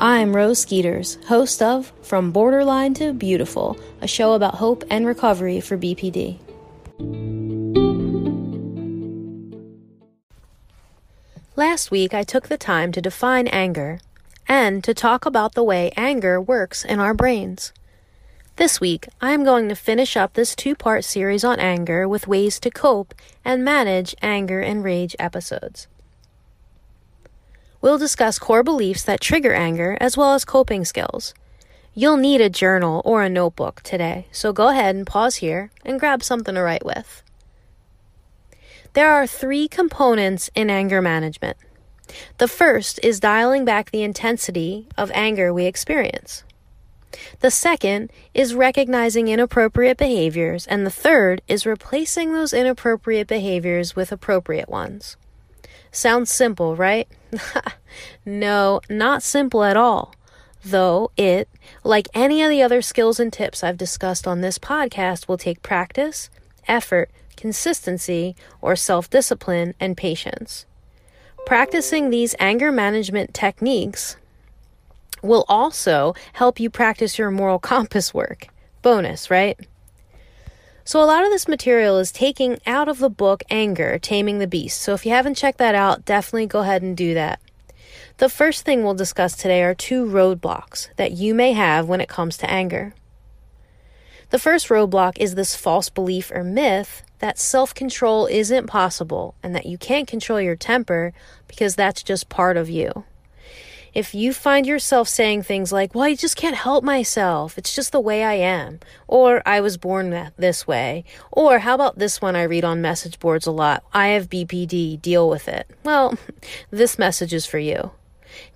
I'm Rose Skeeters, host of From Borderline to Beautiful, a show about hope and recovery for BPD. Last week, I took the time to define anger and to talk about the way anger works in our brains. This week, I am going to finish up this two part series on anger with ways to cope and manage anger and rage episodes. We'll discuss core beliefs that trigger anger as well as coping skills. You'll need a journal or a notebook today, so go ahead and pause here and grab something to write with. There are three components in anger management. The first is dialing back the intensity of anger we experience. The second is recognizing inappropriate behaviors, and the third is replacing those inappropriate behaviors with appropriate ones. Sounds simple, right? no, not simple at all. Though it, like any of the other skills and tips I've discussed on this podcast, will take practice, effort, consistency, or self discipline and patience. Practicing these anger management techniques will also help you practice your moral compass work. Bonus, right? So, a lot of this material is taking out of the book Anger, Taming the Beast. So, if you haven't checked that out, definitely go ahead and do that. The first thing we'll discuss today are two roadblocks that you may have when it comes to anger. The first roadblock is this false belief or myth that self control isn't possible and that you can't control your temper because that's just part of you if you find yourself saying things like, well, I just can't help myself, it's just the way I am, or I was born this way, or how about this one I read on message boards a lot, I have BPD, deal with it. Well, this message is for you.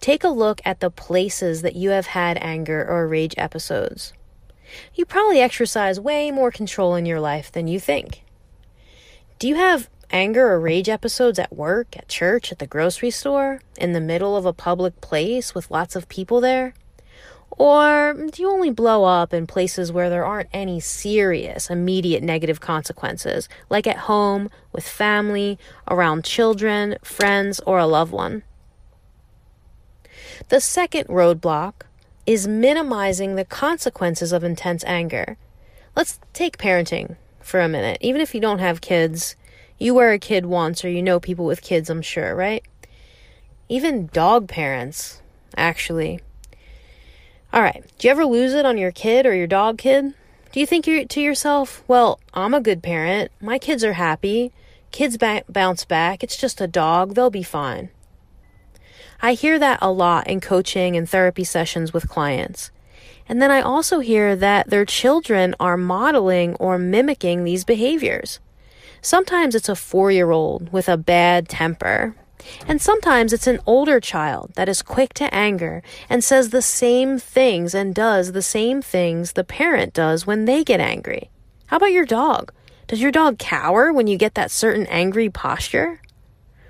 Take a look at the places that you have had anger or rage episodes. You probably exercise way more control in your life than you think. Do you have anger or rage episodes at work, at church, at the grocery store, in the middle of a public place with lots of people there? Or do you only blow up in places where there aren't any serious, immediate negative consequences, like at home, with family, around children, friends, or a loved one? The second roadblock is minimizing the consequences of intense anger. Let's take parenting for a minute. Even if you don't have kids, you were a kid once, or you know people with kids, I'm sure, right? Even dog parents, actually. All right, do you ever lose it on your kid or your dog kid? Do you think to yourself, well, I'm a good parent. My kids are happy. Kids ba- bounce back. It's just a dog. They'll be fine. I hear that a lot in coaching and therapy sessions with clients. And then I also hear that their children are modeling or mimicking these behaviors. Sometimes it's a four year old with a bad temper. And sometimes it's an older child that is quick to anger and says the same things and does the same things the parent does when they get angry. How about your dog? Does your dog cower when you get that certain angry posture?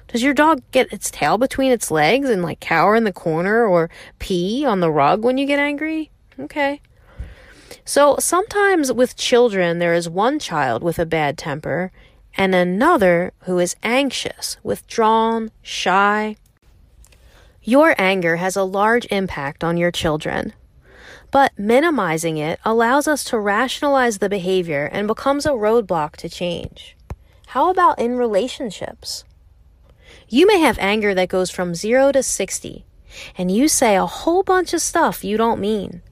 Does your dog get its tail between its legs and like cower in the corner or pee on the rug when you get angry? Okay. So sometimes with children, there is one child with a bad temper and another who is anxious, withdrawn, shy. Your anger has a large impact on your children. But minimizing it allows us to rationalize the behavior and becomes a roadblock to change. How about in relationships? You may have anger that goes from 0 to 60, and you say a whole bunch of stuff you don't mean.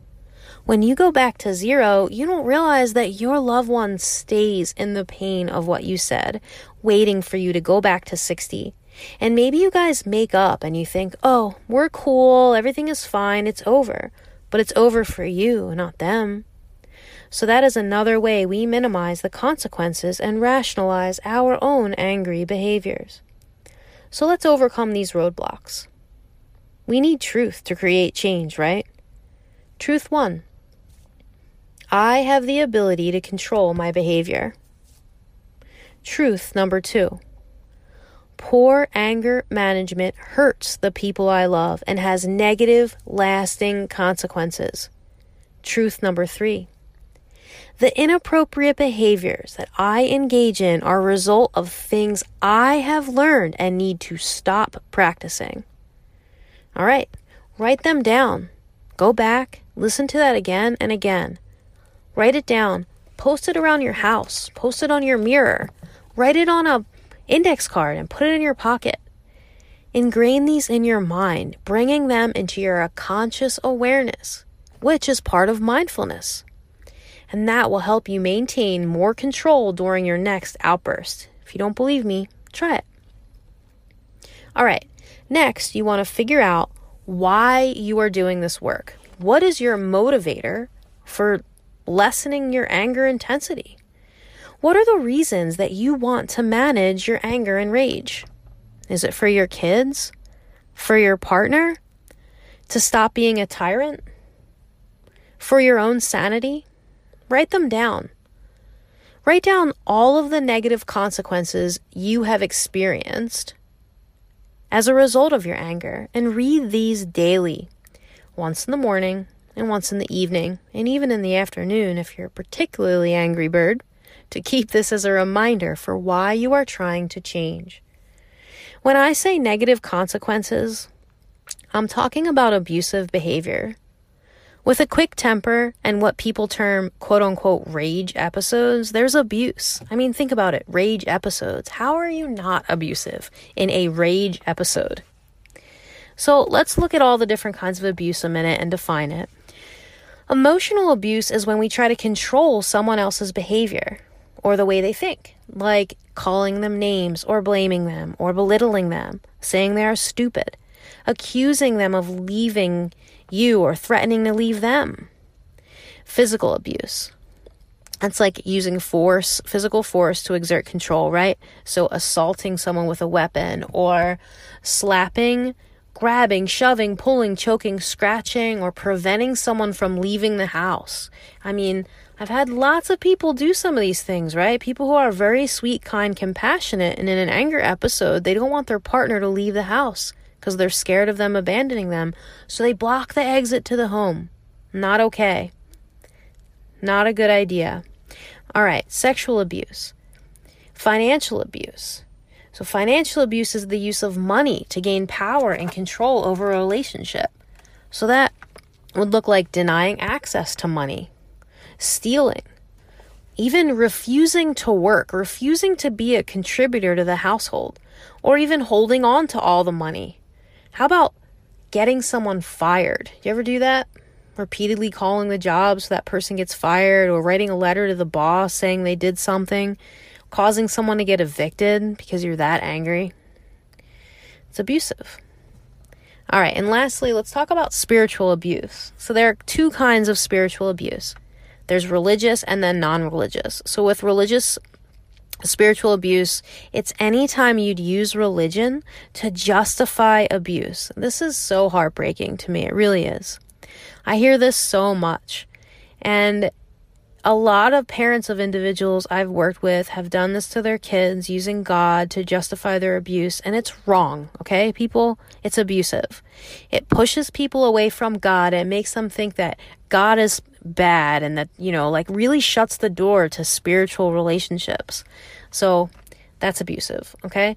When you go back to zero, you don't realize that your loved one stays in the pain of what you said, waiting for you to go back to 60. And maybe you guys make up and you think, oh, we're cool, everything is fine, it's over. But it's over for you, not them. So that is another way we minimize the consequences and rationalize our own angry behaviors. So let's overcome these roadblocks. We need truth to create change, right? Truth one I have the ability to control my behavior. Truth number two poor anger management hurts the people I love and has negative, lasting consequences. Truth number three the inappropriate behaviors that I engage in are a result of things I have learned and need to stop practicing. All right, Write them down. Go back, listen to that again and again. Write it down. Post it around your house. Post it on your mirror. Write it on a index card and put it in your pocket. Ingrain these in your mind, bringing them into your conscious awareness, which is part of mindfulness. And that will help you maintain more control during your next outburst. If you don't believe me, try it. All right, next, you want to figure out why you are doing this work. What is your motivator for lessening your anger intensity? What are the reasons that you want to manage your anger and rage? Is it for your kids? For your partner? To stop being a tyrant? For your own sanity? Write them down. Write down all of the negative consequences you have experienced as a result of your anger and read these daily, once in the morning and once in the evening, and even in the afternoon if you're a particularly angry bird, to keep this as a reminder for why you are trying to change. When I say negative consequences, I'm talking about abusive behavior. With a quick temper and what people term quote unquote rage episodes, there's abuse. I mean, think about it rage episodes. How are you not abusive in a rage episode? So let's look at all the different kinds of abuse a minute and define it. Emotional abuse is when we try to control someone else's behavior or the way they think, like calling them names or blaming them or belittling them, saying they are stupid, accusing them of leaving you or threatening to leave them. Physical abuse. That's like using force, physical force to exert control, right? So assaulting someone with a weapon or slapping, grabbing, shoving, pulling, choking, scratching, or preventing someone from leaving the house. I mean, I've had lots of people do some of these things, right? People who are very sweet, kind, compassionate, and in an anger episode, they don't want their partner to leave the house because they're scared of them abandoning them. So they block the exit to the home. Not okay. Not a good idea. All right, sexual abuse, financial abuse. So, financial abuse is the use of money to gain power and control over a relationship. So, that would look like denying access to money, stealing, even refusing to work, refusing to be a contributor to the household, or even holding on to all the money. How about getting someone fired? You ever do that? Repeatedly calling the job so that person gets fired, or writing a letter to the boss saying they did something, causing someone to get evicted because you're that angry. It's abusive. All right, and lastly, let's talk about spiritual abuse. So, there are two kinds of spiritual abuse there's religious and then non religious. So, with religious spiritual abuse, it's anytime you'd use religion to justify abuse. This is so heartbreaking to me. It really is. I hear this so much. And a lot of parents of individuals I've worked with have done this to their kids using God to justify their abuse, and it's wrong, okay? People, it's abusive. It pushes people away from God and makes them think that God is bad and that, you know, like really shuts the door to spiritual relationships. So that's abusive, okay?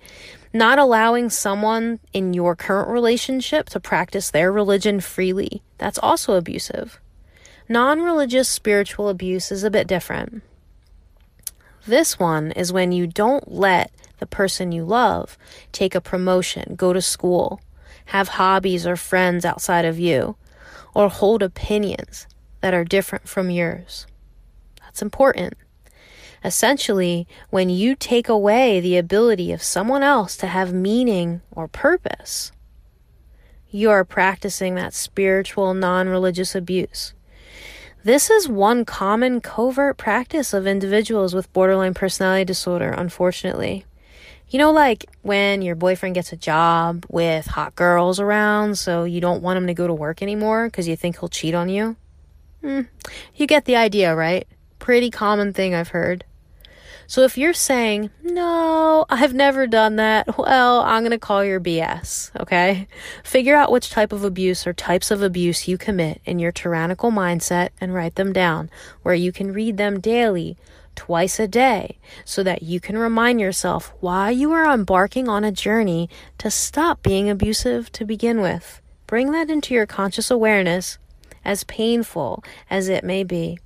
Not allowing someone in your current relationship to practice their religion freely, that's also abusive. Non religious spiritual abuse is a bit different. This one is when you don't let the person you love take a promotion, go to school, have hobbies or friends outside of you, or hold opinions that are different from yours. That's important. Essentially, when you take away the ability of someone else to have meaning or purpose, you are practicing that spiritual, non religious abuse. This is one common covert practice of individuals with borderline personality disorder, unfortunately. You know, like when your boyfriend gets a job with hot girls around, so you don't want him to go to work anymore because you think he'll cheat on you? Mm, you get the idea, right? Pretty common thing I've heard. So if you're saying, no, I've never done that, well, I'm going to call your BS, okay? Figure out which type of abuse or types of abuse you commit in your tyrannical mindset and write them down where you can read them daily, twice a day, so that you can remind yourself why you are embarking on a journey to stop being abusive to begin with. Bring that into your conscious awareness, as painful as it may be.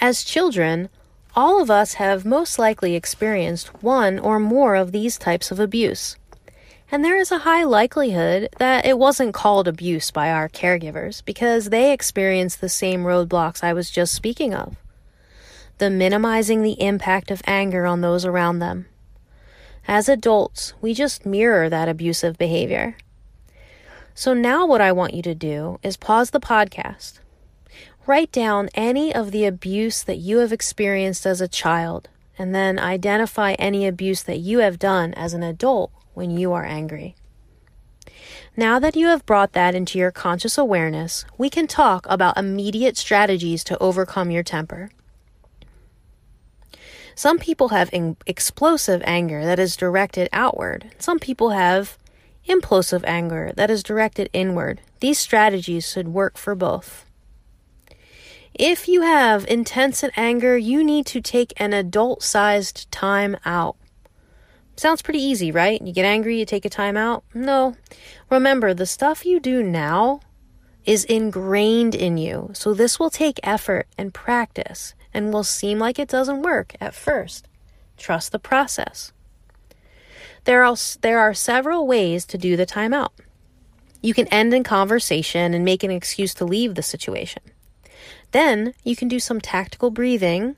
As children, all of us have most likely experienced one or more of these types of abuse. And there is a high likelihood that it wasn't called abuse by our caregivers because they experienced the same roadblocks I was just speaking of. The minimizing the impact of anger on those around them. As adults, we just mirror that abusive behavior. So now, what I want you to do is pause the podcast. Write down any of the abuse that you have experienced as a child, and then identify any abuse that you have done as an adult when you are angry. Now that you have brought that into your conscious awareness, we can talk about immediate strategies to overcome your temper. Some people have explosive anger that is directed outward. Some people have implosive anger that is directed inward. These strategies should work for both. If you have intense anger, you need to take an adult sized time out. Sounds pretty easy, right? You get angry, you take a time out. No. Remember, the stuff you do now is ingrained in you. So this will take effort and practice and will seem like it doesn't work at first. Trust the process. There are, there are several ways to do the timeout. You can end in conversation and make an excuse to leave the situation. Then you can do some tactical breathing,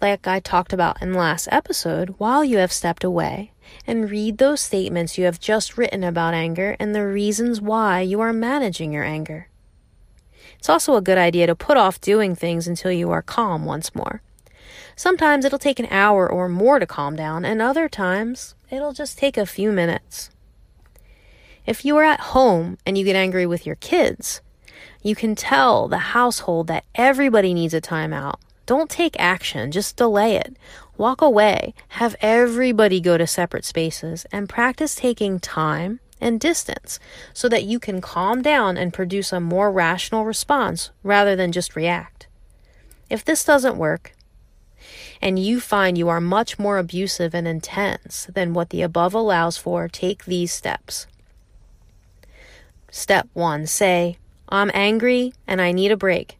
like I talked about in the last episode, while you have stepped away and read those statements you have just written about anger and the reasons why you are managing your anger. It's also a good idea to put off doing things until you are calm once more. Sometimes it'll take an hour or more to calm down, and other times it'll just take a few minutes. If you are at home and you get angry with your kids, you can tell the household that everybody needs a timeout. Don't take action, just delay it. Walk away, have everybody go to separate spaces, and practice taking time and distance so that you can calm down and produce a more rational response rather than just react. If this doesn't work, and you find you are much more abusive and intense than what the above allows for, take these steps. Step one say, I'm angry and I need a break.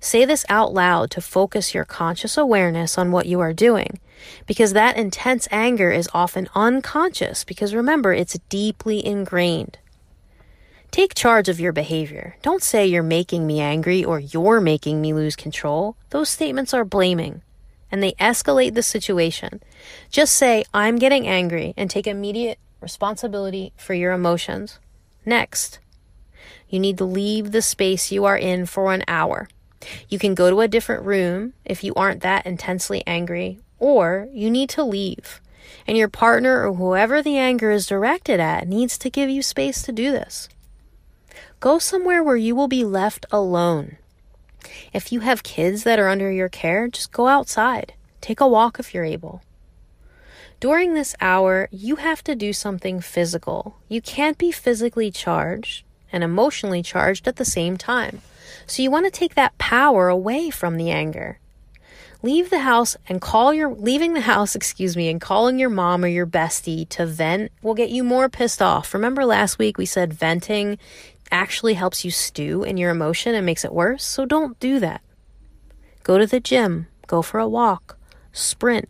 Say this out loud to focus your conscious awareness on what you are doing, because that intense anger is often unconscious, because remember, it's deeply ingrained. Take charge of your behavior. Don't say you're making me angry or you're making me lose control. Those statements are blaming and they escalate the situation. Just say, I'm getting angry and take immediate responsibility for your emotions. Next, you need to leave the space you are in for an hour. You can go to a different room if you aren't that intensely angry, or you need to leave. And your partner or whoever the anger is directed at needs to give you space to do this. Go somewhere where you will be left alone. If you have kids that are under your care, just go outside. Take a walk if you're able. During this hour, you have to do something physical. You can't be physically charged and emotionally charged at the same time. So you want to take that power away from the anger. Leave the house and call your leaving the house, excuse me, and calling your mom or your bestie to vent will get you more pissed off. Remember last week we said venting actually helps you stew in your emotion and makes it worse? So don't do that. Go to the gym, go for a walk, sprint,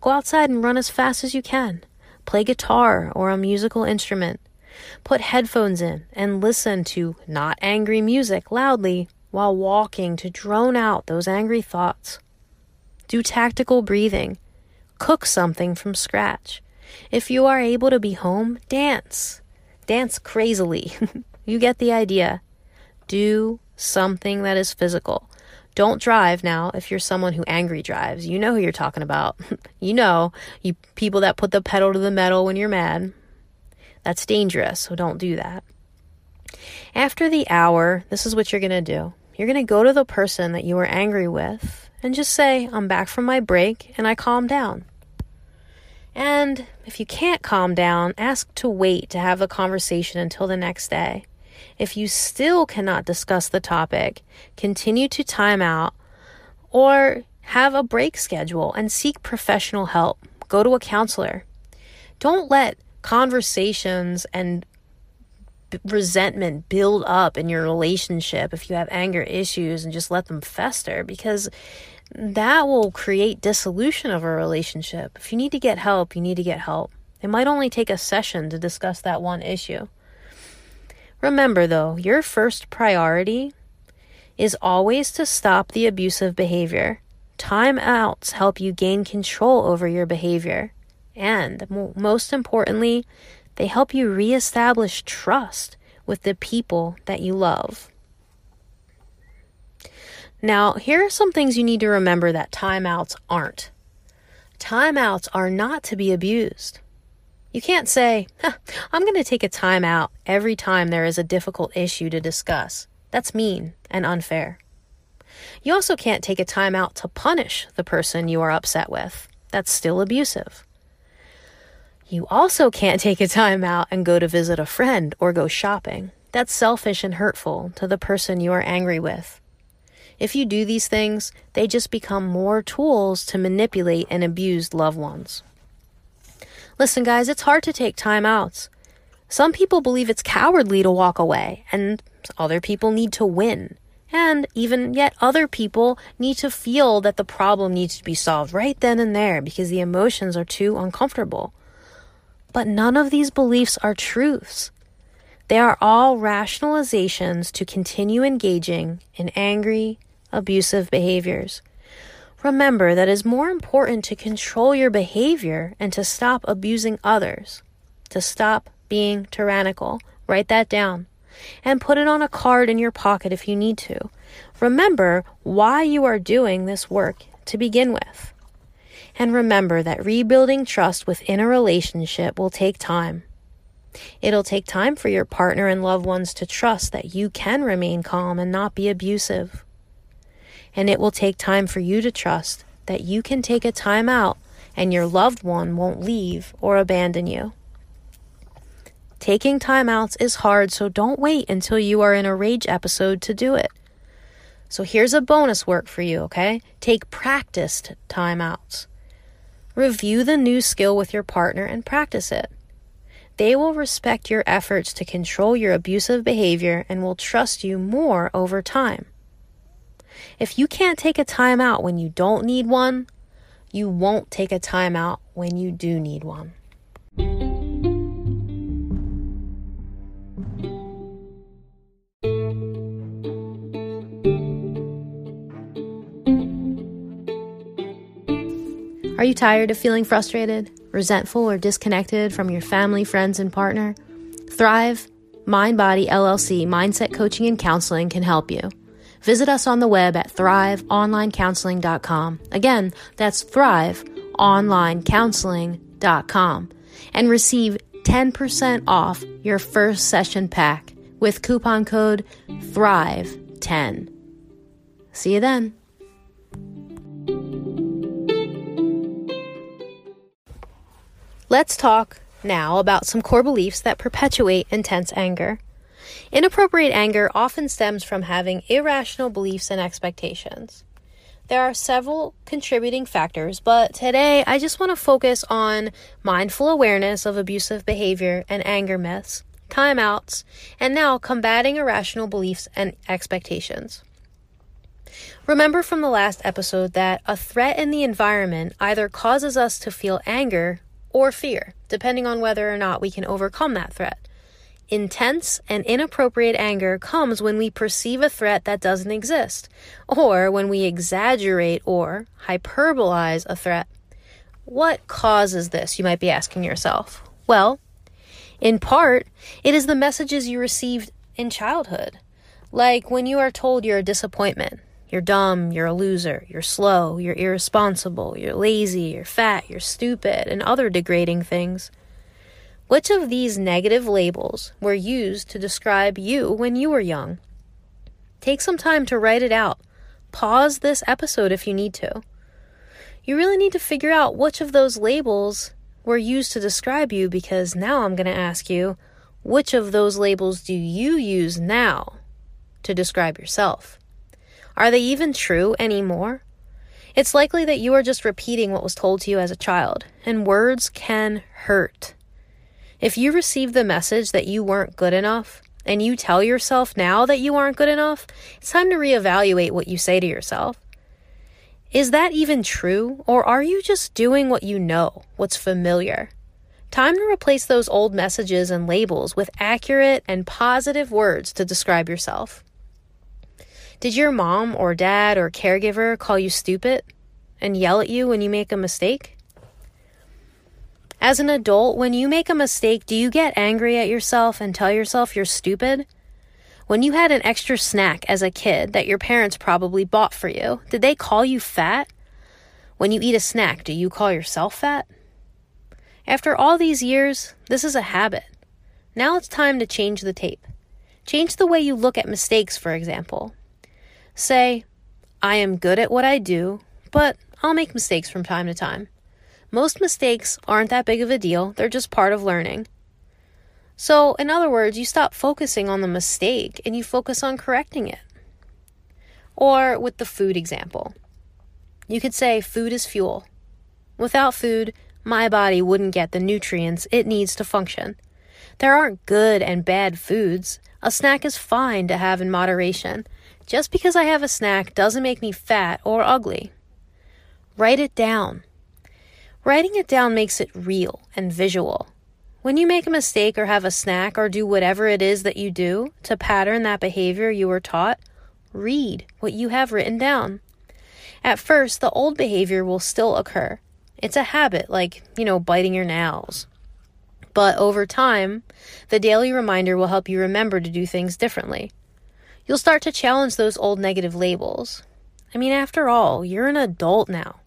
go outside and run as fast as you can. Play guitar or a musical instrument. Put headphones in and listen to not angry music loudly while walking to drone out those angry thoughts. Do tactical breathing. Cook something from scratch. If you are able to be home, dance. Dance crazily. you get the idea. Do something that is physical. Don't drive now if you're someone who angry drives. You know who you're talking about. you know, you people that put the pedal to the metal when you're mad. That's dangerous, so don't do that. After the hour, this is what you're going to do. You're going to go to the person that you were angry with and just say, I'm back from my break and I calm down. And if you can't calm down, ask to wait to have the conversation until the next day. If you still cannot discuss the topic, continue to time out or have a break schedule and seek professional help. Go to a counselor. Don't let conversations and resentment build up in your relationship, if you have anger issues and just let them fester, because that will create dissolution of a relationship. If you need to get help, you need to get help. It might only take a session to discuss that one issue. Remember, though, your first priority is always to stop the abusive behavior. Timeouts help you gain control over your behavior. And most importantly, they help you reestablish trust with the people that you love. Now, here are some things you need to remember that timeouts aren't. Timeouts are not to be abused. You can't say, huh, I'm going to take a time out every time there is a difficult issue to discuss. That's mean and unfair. You also can't take a time out to punish the person you are upset with. That's still abusive. You also can't take a time out and go to visit a friend or go shopping. That's selfish and hurtful to the person you are angry with. If you do these things, they just become more tools to manipulate and abuse loved ones. Listen, guys, it's hard to take time outs. Some people believe it's cowardly to walk away, and other people need to win. And even yet, other people need to feel that the problem needs to be solved right then and there because the emotions are too uncomfortable. But none of these beliefs are truths. They are all rationalizations to continue engaging in angry, abusive behaviors. Remember that it is more important to control your behavior and to stop abusing others, to stop being tyrannical. Write that down and put it on a card in your pocket if you need to. Remember why you are doing this work to begin with. And remember that rebuilding trust within a relationship will take time. It'll take time for your partner and loved ones to trust that you can remain calm and not be abusive and it will take time for you to trust that you can take a time out and your loved one won't leave or abandon you. Taking timeouts is hard, so don't wait until you are in a rage episode to do it. So here's a bonus work for you, okay? Take practiced timeouts. Review the new skill with your partner and practice it. They will respect your efforts to control your abusive behavior and will trust you more over time. If you can't take a time out when you don't need one, you won't take a time out when you do need one. Are you tired of feeling frustrated, resentful, or disconnected from your family, friends, and partner? Thrive, Mind Body LLC Mindset Coaching and Counseling can help you. Visit us on the web at thriveonlinecounseling.com. Again, that's thriveonlinecounseling.com and receive 10% off your first session pack with coupon code THRIVE10. See you then. Let's talk now about some core beliefs that perpetuate intense anger. Inappropriate anger often stems from having irrational beliefs and expectations. There are several contributing factors, but today I just want to focus on mindful awareness of abusive behavior and anger myths, timeouts, and now combating irrational beliefs and expectations. Remember from the last episode that a threat in the environment either causes us to feel anger or fear, depending on whether or not we can overcome that threat. Intense and inappropriate anger comes when we perceive a threat that doesn't exist, or when we exaggerate or hyperbolize a threat. What causes this, you might be asking yourself? Well, in part, it is the messages you received in childhood. Like when you are told you're a disappointment, you're dumb, you're a loser, you're slow, you're irresponsible, you're lazy, you're fat, you're stupid, and other degrading things. Which of these negative labels were used to describe you when you were young? Take some time to write it out. Pause this episode if you need to. You really need to figure out which of those labels were used to describe you because now I'm going to ask you which of those labels do you use now to describe yourself? Are they even true anymore? It's likely that you are just repeating what was told to you as a child, and words can hurt. If you receive the message that you weren't good enough, and you tell yourself now that you aren't good enough, it's time to reevaluate what you say to yourself. Is that even true, or are you just doing what you know, what's familiar? Time to replace those old messages and labels with accurate and positive words to describe yourself. Did your mom or dad or caregiver call you stupid and yell at you when you make a mistake? As an adult, when you make a mistake, do you get angry at yourself and tell yourself you're stupid? When you had an extra snack as a kid that your parents probably bought for you, did they call you fat? When you eat a snack, do you call yourself fat? After all these years, this is a habit. Now it's time to change the tape. Change the way you look at mistakes, for example. Say, I am good at what I do, but I'll make mistakes from time to time. Most mistakes aren't that big of a deal, they're just part of learning. So, in other words, you stop focusing on the mistake and you focus on correcting it. Or with the food example, you could say food is fuel. Without food, my body wouldn't get the nutrients it needs to function. There aren't good and bad foods. A snack is fine to have in moderation. Just because I have a snack doesn't make me fat or ugly. Write it down. Writing it down makes it real and visual. When you make a mistake or have a snack or do whatever it is that you do to pattern that behavior you were taught, read what you have written down. At first, the old behavior will still occur. It's a habit, like, you know, biting your nails. But over time, the daily reminder will help you remember to do things differently. You'll start to challenge those old negative labels. I mean, after all, you're an adult now.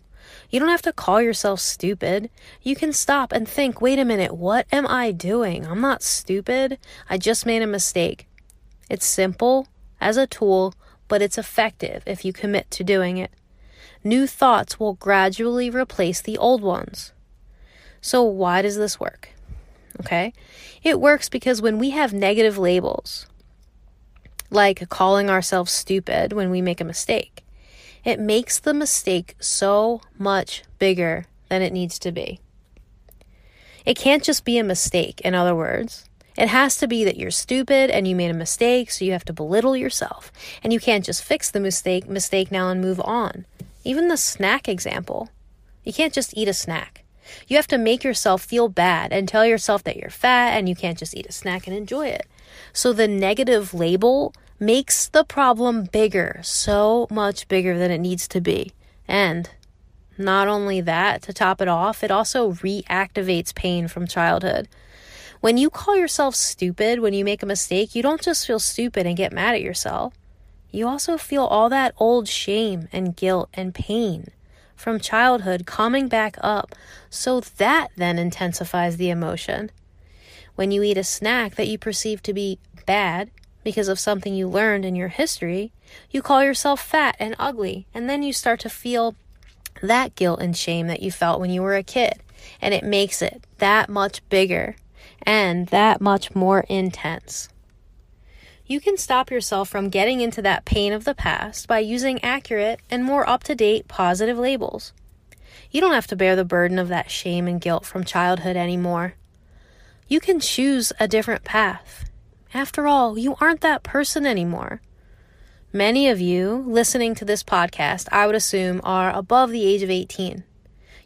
You don't have to call yourself stupid. You can stop and think wait a minute, what am I doing? I'm not stupid. I just made a mistake. It's simple as a tool, but it's effective if you commit to doing it. New thoughts will gradually replace the old ones. So, why does this work? Okay? It works because when we have negative labels, like calling ourselves stupid when we make a mistake, it makes the mistake so much bigger than it needs to be. It can't just be a mistake, in other words. It has to be that you're stupid and you made a mistake, so you have to belittle yourself. And you can't just fix the mistake mistake now and move on. Even the snack example. You can't just eat a snack. You have to make yourself feel bad and tell yourself that you're fat and you can't just eat a snack and enjoy it. So the negative label makes the problem bigger, so much bigger than it needs to be. And not only that, to top it off, it also reactivates pain from childhood. When you call yourself stupid when you make a mistake, you don't just feel stupid and get mad at yourself. You also feel all that old shame and guilt and pain from childhood coming back up. So that then intensifies the emotion. When you eat a snack that you perceive to be bad, because of something you learned in your history, you call yourself fat and ugly, and then you start to feel that guilt and shame that you felt when you were a kid, and it makes it that much bigger and that much more intense. You can stop yourself from getting into that pain of the past by using accurate and more up to date positive labels. You don't have to bear the burden of that shame and guilt from childhood anymore. You can choose a different path after all, you aren't that person anymore. Many of you listening to this podcast, I would assume, are above the age of 18.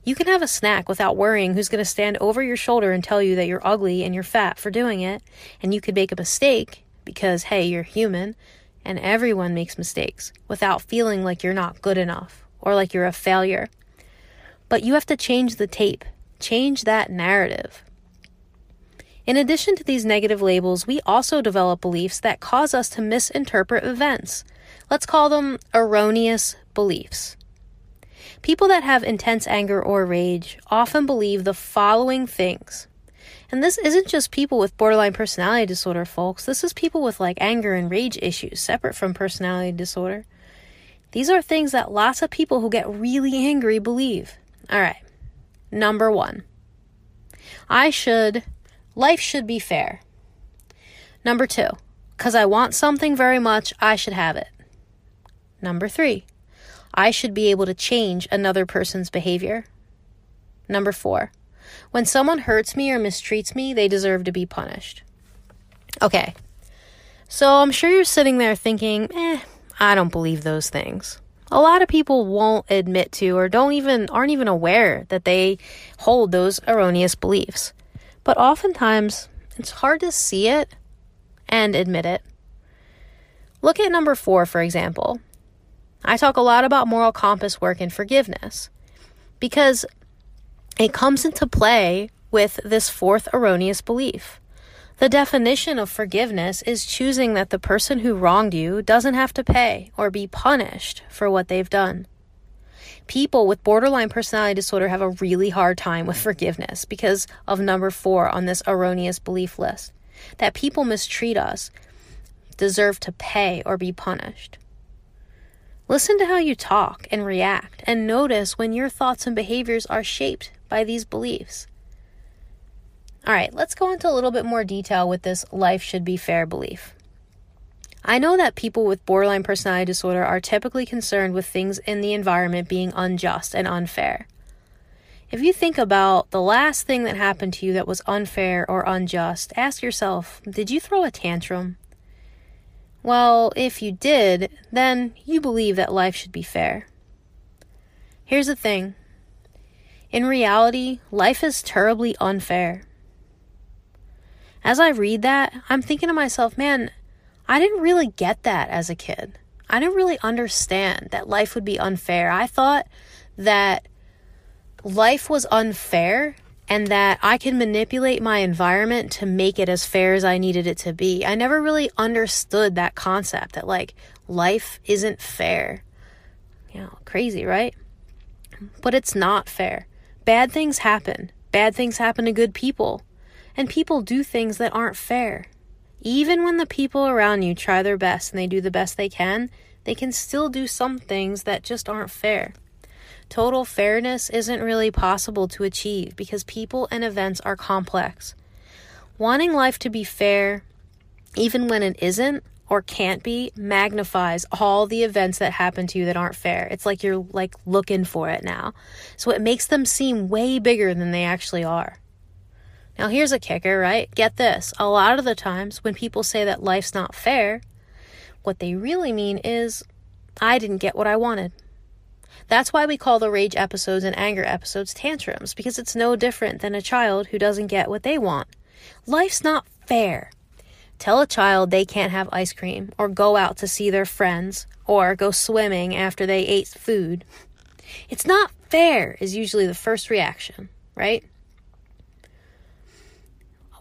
You can have a snack without worrying who's going to stand over your shoulder and tell you that you're ugly and you're fat for doing it. And you could make a mistake because, hey, you're human and everyone makes mistakes without feeling like you're not good enough or like you're a failure. But you have to change the tape, change that narrative. In addition to these negative labels, we also develop beliefs that cause us to misinterpret events. Let's call them erroneous beliefs. People that have intense anger or rage often believe the following things. And this isn't just people with borderline personality disorder, folks. This is people with like anger and rage issues separate from personality disorder. These are things that lots of people who get really angry believe. All right. Number one, I should Life should be fair. Number two, because I want something very much, I should have it. Number three, I should be able to change another person's behavior. Number four, When someone hurts me or mistreats me, they deserve to be punished. Okay. So I'm sure you're sitting there thinking, eh, I don't believe those things. A lot of people won't admit to or don't even aren't even aware that they hold those erroneous beliefs. But oftentimes it's hard to see it and admit it. Look at number 4 for example. I talk a lot about moral compass work and forgiveness because it comes into play with this fourth erroneous belief. The definition of forgiveness is choosing that the person who wronged you doesn't have to pay or be punished for what they've done. People with borderline personality disorder have a really hard time with forgiveness because of number four on this erroneous belief list that people mistreat us deserve to pay or be punished. Listen to how you talk and react, and notice when your thoughts and behaviors are shaped by these beliefs. All right, let's go into a little bit more detail with this life should be fair belief. I know that people with borderline personality disorder are typically concerned with things in the environment being unjust and unfair. If you think about the last thing that happened to you that was unfair or unjust, ask yourself did you throw a tantrum? Well, if you did, then you believe that life should be fair. Here's the thing in reality, life is terribly unfair. As I read that, I'm thinking to myself, man, I didn't really get that as a kid. I didn't really understand that life would be unfair. I thought that life was unfair and that I can manipulate my environment to make it as fair as I needed it to be. I never really understood that concept that like life isn't fair. You know, crazy, right? But it's not fair. Bad things happen. Bad things happen to good people. And people do things that aren't fair. Even when the people around you try their best and they do the best they can, they can still do some things that just aren't fair. Total fairness isn't really possible to achieve because people and events are complex. Wanting life to be fair, even when it isn't or can't be, magnifies all the events that happen to you that aren't fair. It's like you're like looking for it now. So it makes them seem way bigger than they actually are. Now here's a kicker, right? Get this. A lot of the times when people say that life's not fair, what they really mean is I didn't get what I wanted. That's why we call the rage episodes and anger episodes tantrums, because it's no different than a child who doesn't get what they want. Life's not fair. Tell a child they can't have ice cream, or go out to see their friends, or go swimming after they ate food. It's not fair, is usually the first reaction, right?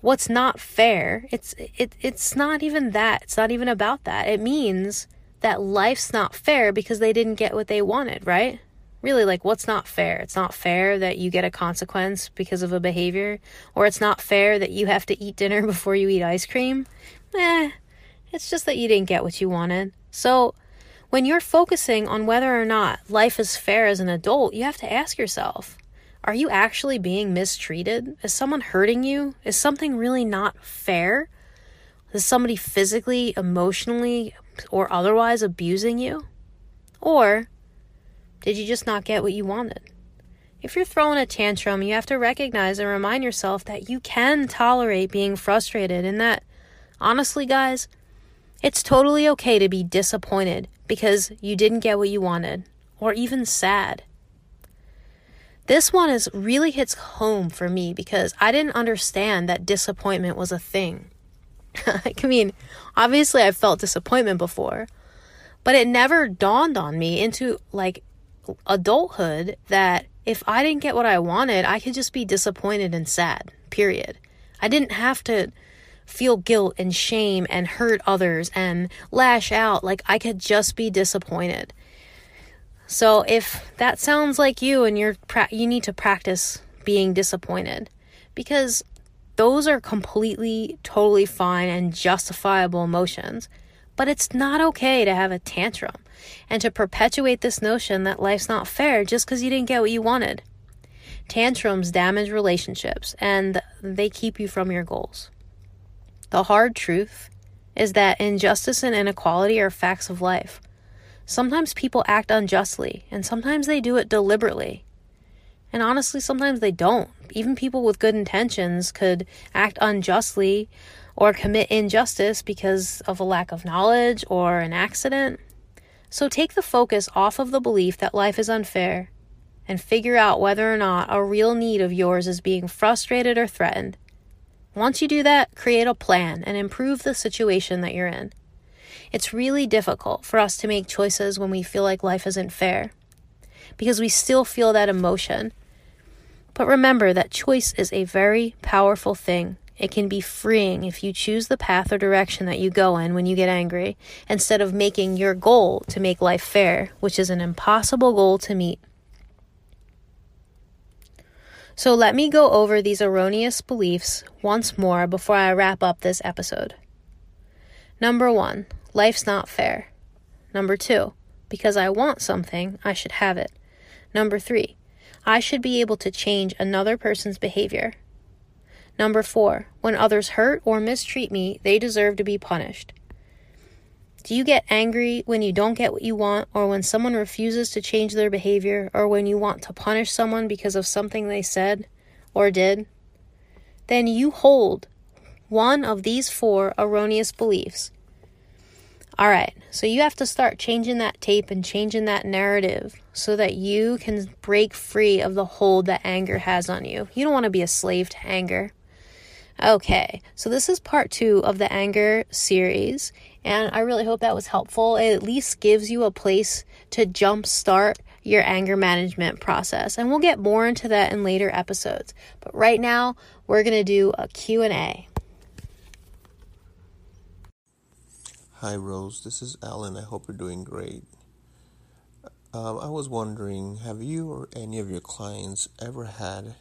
What's not fair, it's it, it's not even that. It's not even about that. It means that life's not fair because they didn't get what they wanted, right? Really, like, what's not fair? It's not fair that you get a consequence because of a behavior, or it's not fair that you have to eat dinner before you eat ice cream. Eh, it's just that you didn't get what you wanted. So, when you're focusing on whether or not life is fair as an adult, you have to ask yourself are you actually being mistreated? Is someone hurting you? Is something really not fair? Is somebody physically, emotionally, or otherwise abusing you? Or did you just not get what you wanted? If you're throwing a tantrum, you have to recognize and remind yourself that you can tolerate being frustrated and that, honestly, guys, it's totally okay to be disappointed because you didn't get what you wanted, or even sad. This one is really hits home for me because I didn't understand that disappointment was a thing. I mean, obviously I've felt disappointment before, but it never dawned on me into like adulthood that if I didn't get what I wanted, I could just be disappointed and sad. Period. I didn't have to feel guilt and shame and hurt others and lash out. Like I could just be disappointed. So if that sounds like you and you're pra- you need to practice being disappointed because those are completely, totally fine and justifiable emotions. But it's not okay to have a tantrum and to perpetuate this notion that life's not fair just because you didn't get what you wanted. Tantrums damage relationships and they keep you from your goals. The hard truth is that injustice and inequality are facts of life. Sometimes people act unjustly, and sometimes they do it deliberately. And honestly, sometimes they don't. Even people with good intentions could act unjustly or commit injustice because of a lack of knowledge or an accident. So take the focus off of the belief that life is unfair and figure out whether or not a real need of yours is being frustrated or threatened. Once you do that, create a plan and improve the situation that you're in. It's really difficult for us to make choices when we feel like life isn't fair because we still feel that emotion. But remember that choice is a very powerful thing. It can be freeing if you choose the path or direction that you go in when you get angry, instead of making your goal to make life fair, which is an impossible goal to meet. So let me go over these erroneous beliefs once more before I wrap up this episode. Number one, life's not fair. Number two, because I want something, I should have it. Number three, I should be able to change another person's behavior. Number four, when others hurt or mistreat me, they deserve to be punished. Do you get angry when you don't get what you want, or when someone refuses to change their behavior, or when you want to punish someone because of something they said or did? Then you hold one of these four erroneous beliefs. All right, so you have to start changing that tape and changing that narrative so that you can break free of the hold that anger has on you. You don't want to be a slave to anger. Okay, so this is part two of the anger series, and I really hope that was helpful. It at least gives you a place to jumpstart your anger management process, and we'll get more into that in later episodes. But right now, we're going to do a Q&A. Hi, Rose. This is Alan. I hope you're doing great. Um, I was wondering have you or any of your clients ever had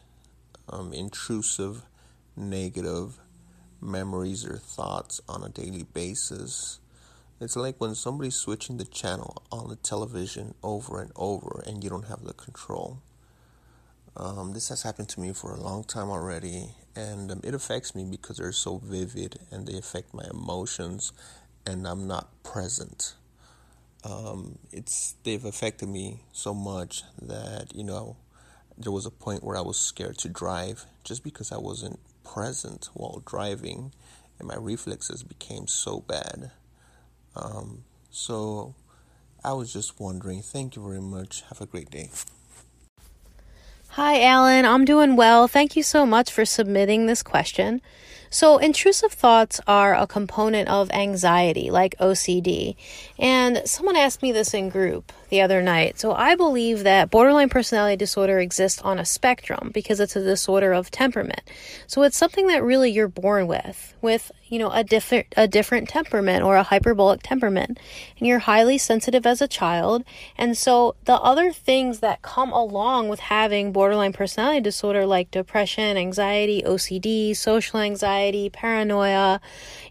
um, intrusive, negative memories or thoughts on a daily basis? It's like when somebody's switching the channel on the television over and over and you don't have the control. Um, this has happened to me for a long time already, and um, it affects me because they're so vivid and they affect my emotions and I'm not present. Um, it's they've affected me so much that you know there was a point where I was scared to drive just because I wasn't present while driving, and my reflexes became so bad. Um, so I was just wondering. Thank you very much. Have a great day. Hi, Alan. I'm doing well. Thank you so much for submitting this question. So, intrusive thoughts are a component of anxiety, like OCD. And someone asked me this in group the other night. So, I believe that borderline personality disorder exists on a spectrum because it's a disorder of temperament. So, it's something that really you're born with, with you know a different a different temperament or a hyperbolic temperament and you're highly sensitive as a child and so the other things that come along with having borderline personality disorder like depression anxiety OCD social anxiety paranoia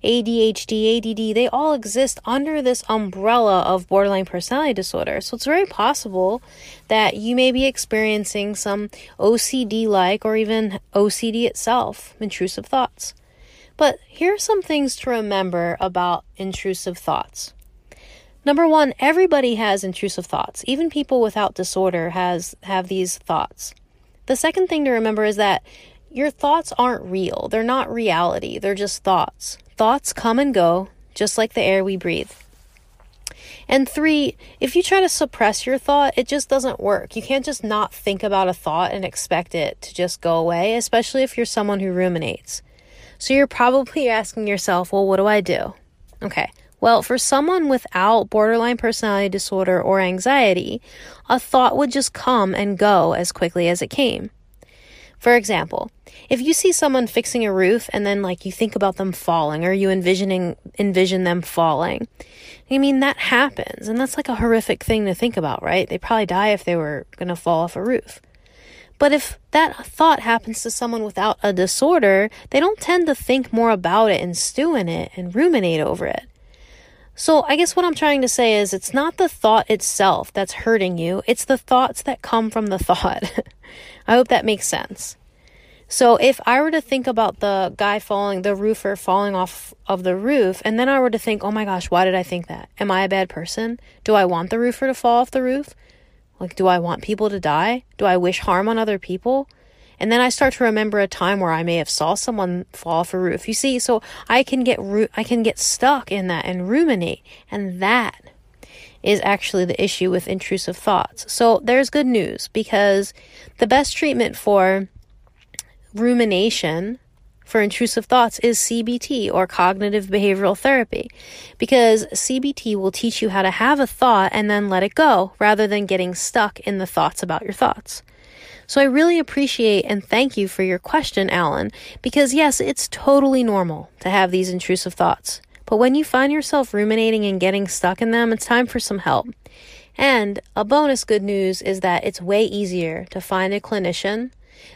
ADHD ADD they all exist under this umbrella of borderline personality disorder so it's very possible that you may be experiencing some OCD like or even OCD itself intrusive thoughts but here are some things to remember about intrusive thoughts. Number one, everybody has intrusive thoughts. Even people without disorder has have these thoughts. The second thing to remember is that your thoughts aren't real. They're not reality. They're just thoughts. Thoughts come and go, just like the air we breathe. And three, if you try to suppress your thought, it just doesn't work. You can't just not think about a thought and expect it to just go away, especially if you're someone who ruminates. So you're probably asking yourself, well, what do I do? Okay. Well, for someone without borderline personality disorder or anxiety, a thought would just come and go as quickly as it came. For example, if you see someone fixing a roof and then like you think about them falling or you envisioning envision them falling, I mean that happens and that's like a horrific thing to think about, right? They probably die if they were going to fall off a roof. But if that thought happens to someone without a disorder, they don't tend to think more about it and stew in it and ruminate over it. So, I guess what I'm trying to say is it's not the thought itself that's hurting you, it's the thoughts that come from the thought. I hope that makes sense. So, if I were to think about the guy falling, the roofer falling off of the roof, and then I were to think, oh my gosh, why did I think that? Am I a bad person? Do I want the roofer to fall off the roof? Like, do I want people to die? Do I wish harm on other people? And then I start to remember a time where I may have saw someone fall off a roof. You see, so I can get ru- I can get stuck in that and ruminate, and that is actually the issue with intrusive thoughts. So there's good news because the best treatment for rumination for intrusive thoughts is CBT or cognitive behavioral therapy because CBT will teach you how to have a thought and then let it go rather than getting stuck in the thoughts about your thoughts. So I really appreciate and thank you for your question, Alan, because yes, it's totally normal to have these intrusive thoughts. But when you find yourself ruminating and getting stuck in them, it's time for some help. And a bonus good news is that it's way easier to find a clinician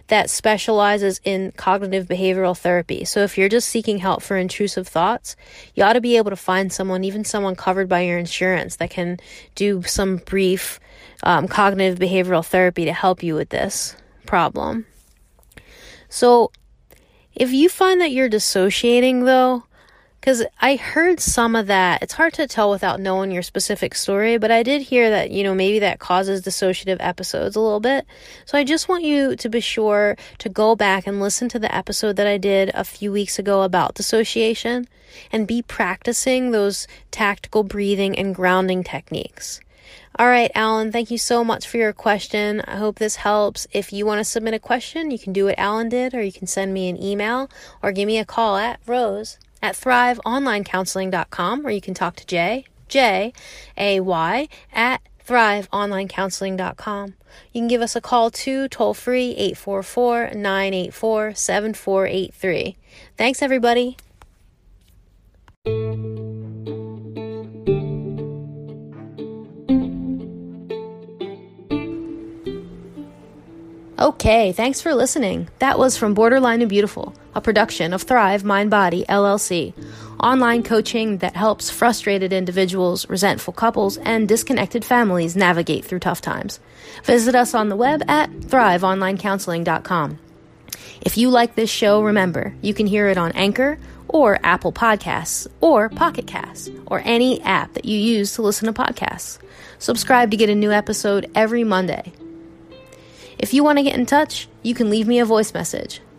that specializes in cognitive behavioral therapy. So if you're just seeking help for intrusive thoughts, you ought to be able to find someone, even someone covered by your insurance, that can do some brief um, cognitive behavioral therapy to help you with this problem. So if you find that you're dissociating, though, because I heard some of that. It's hard to tell without knowing your specific story, but I did hear that, you know, maybe that causes dissociative episodes a little bit. So I just want you to be sure to go back and listen to the episode that I did a few weeks ago about dissociation and be practicing those tactical breathing and grounding techniques. All right, Alan, thank you so much for your question. I hope this helps. If you want to submit a question, you can do what Alan did, or you can send me an email or give me a call at Rose at thriveonlinecounseling.com or you can talk to Jay, J A Y, at thriveonlinecounseling.com. You can give us a call too, toll free 844 984 7483. Thanks, everybody. Okay, thanks for listening. That was from Borderline and Beautiful, a production of Thrive Mind Body LLC, online coaching that helps frustrated individuals, resentful couples, and disconnected families navigate through tough times. Visit us on the web at thriveonlinecounseling.com. If you like this show, remember, you can hear it on Anchor or Apple Podcasts or Pocket Casts or any app that you use to listen to podcasts. Subscribe to get a new episode every Monday. If you want to get in touch, you can leave me a voice message.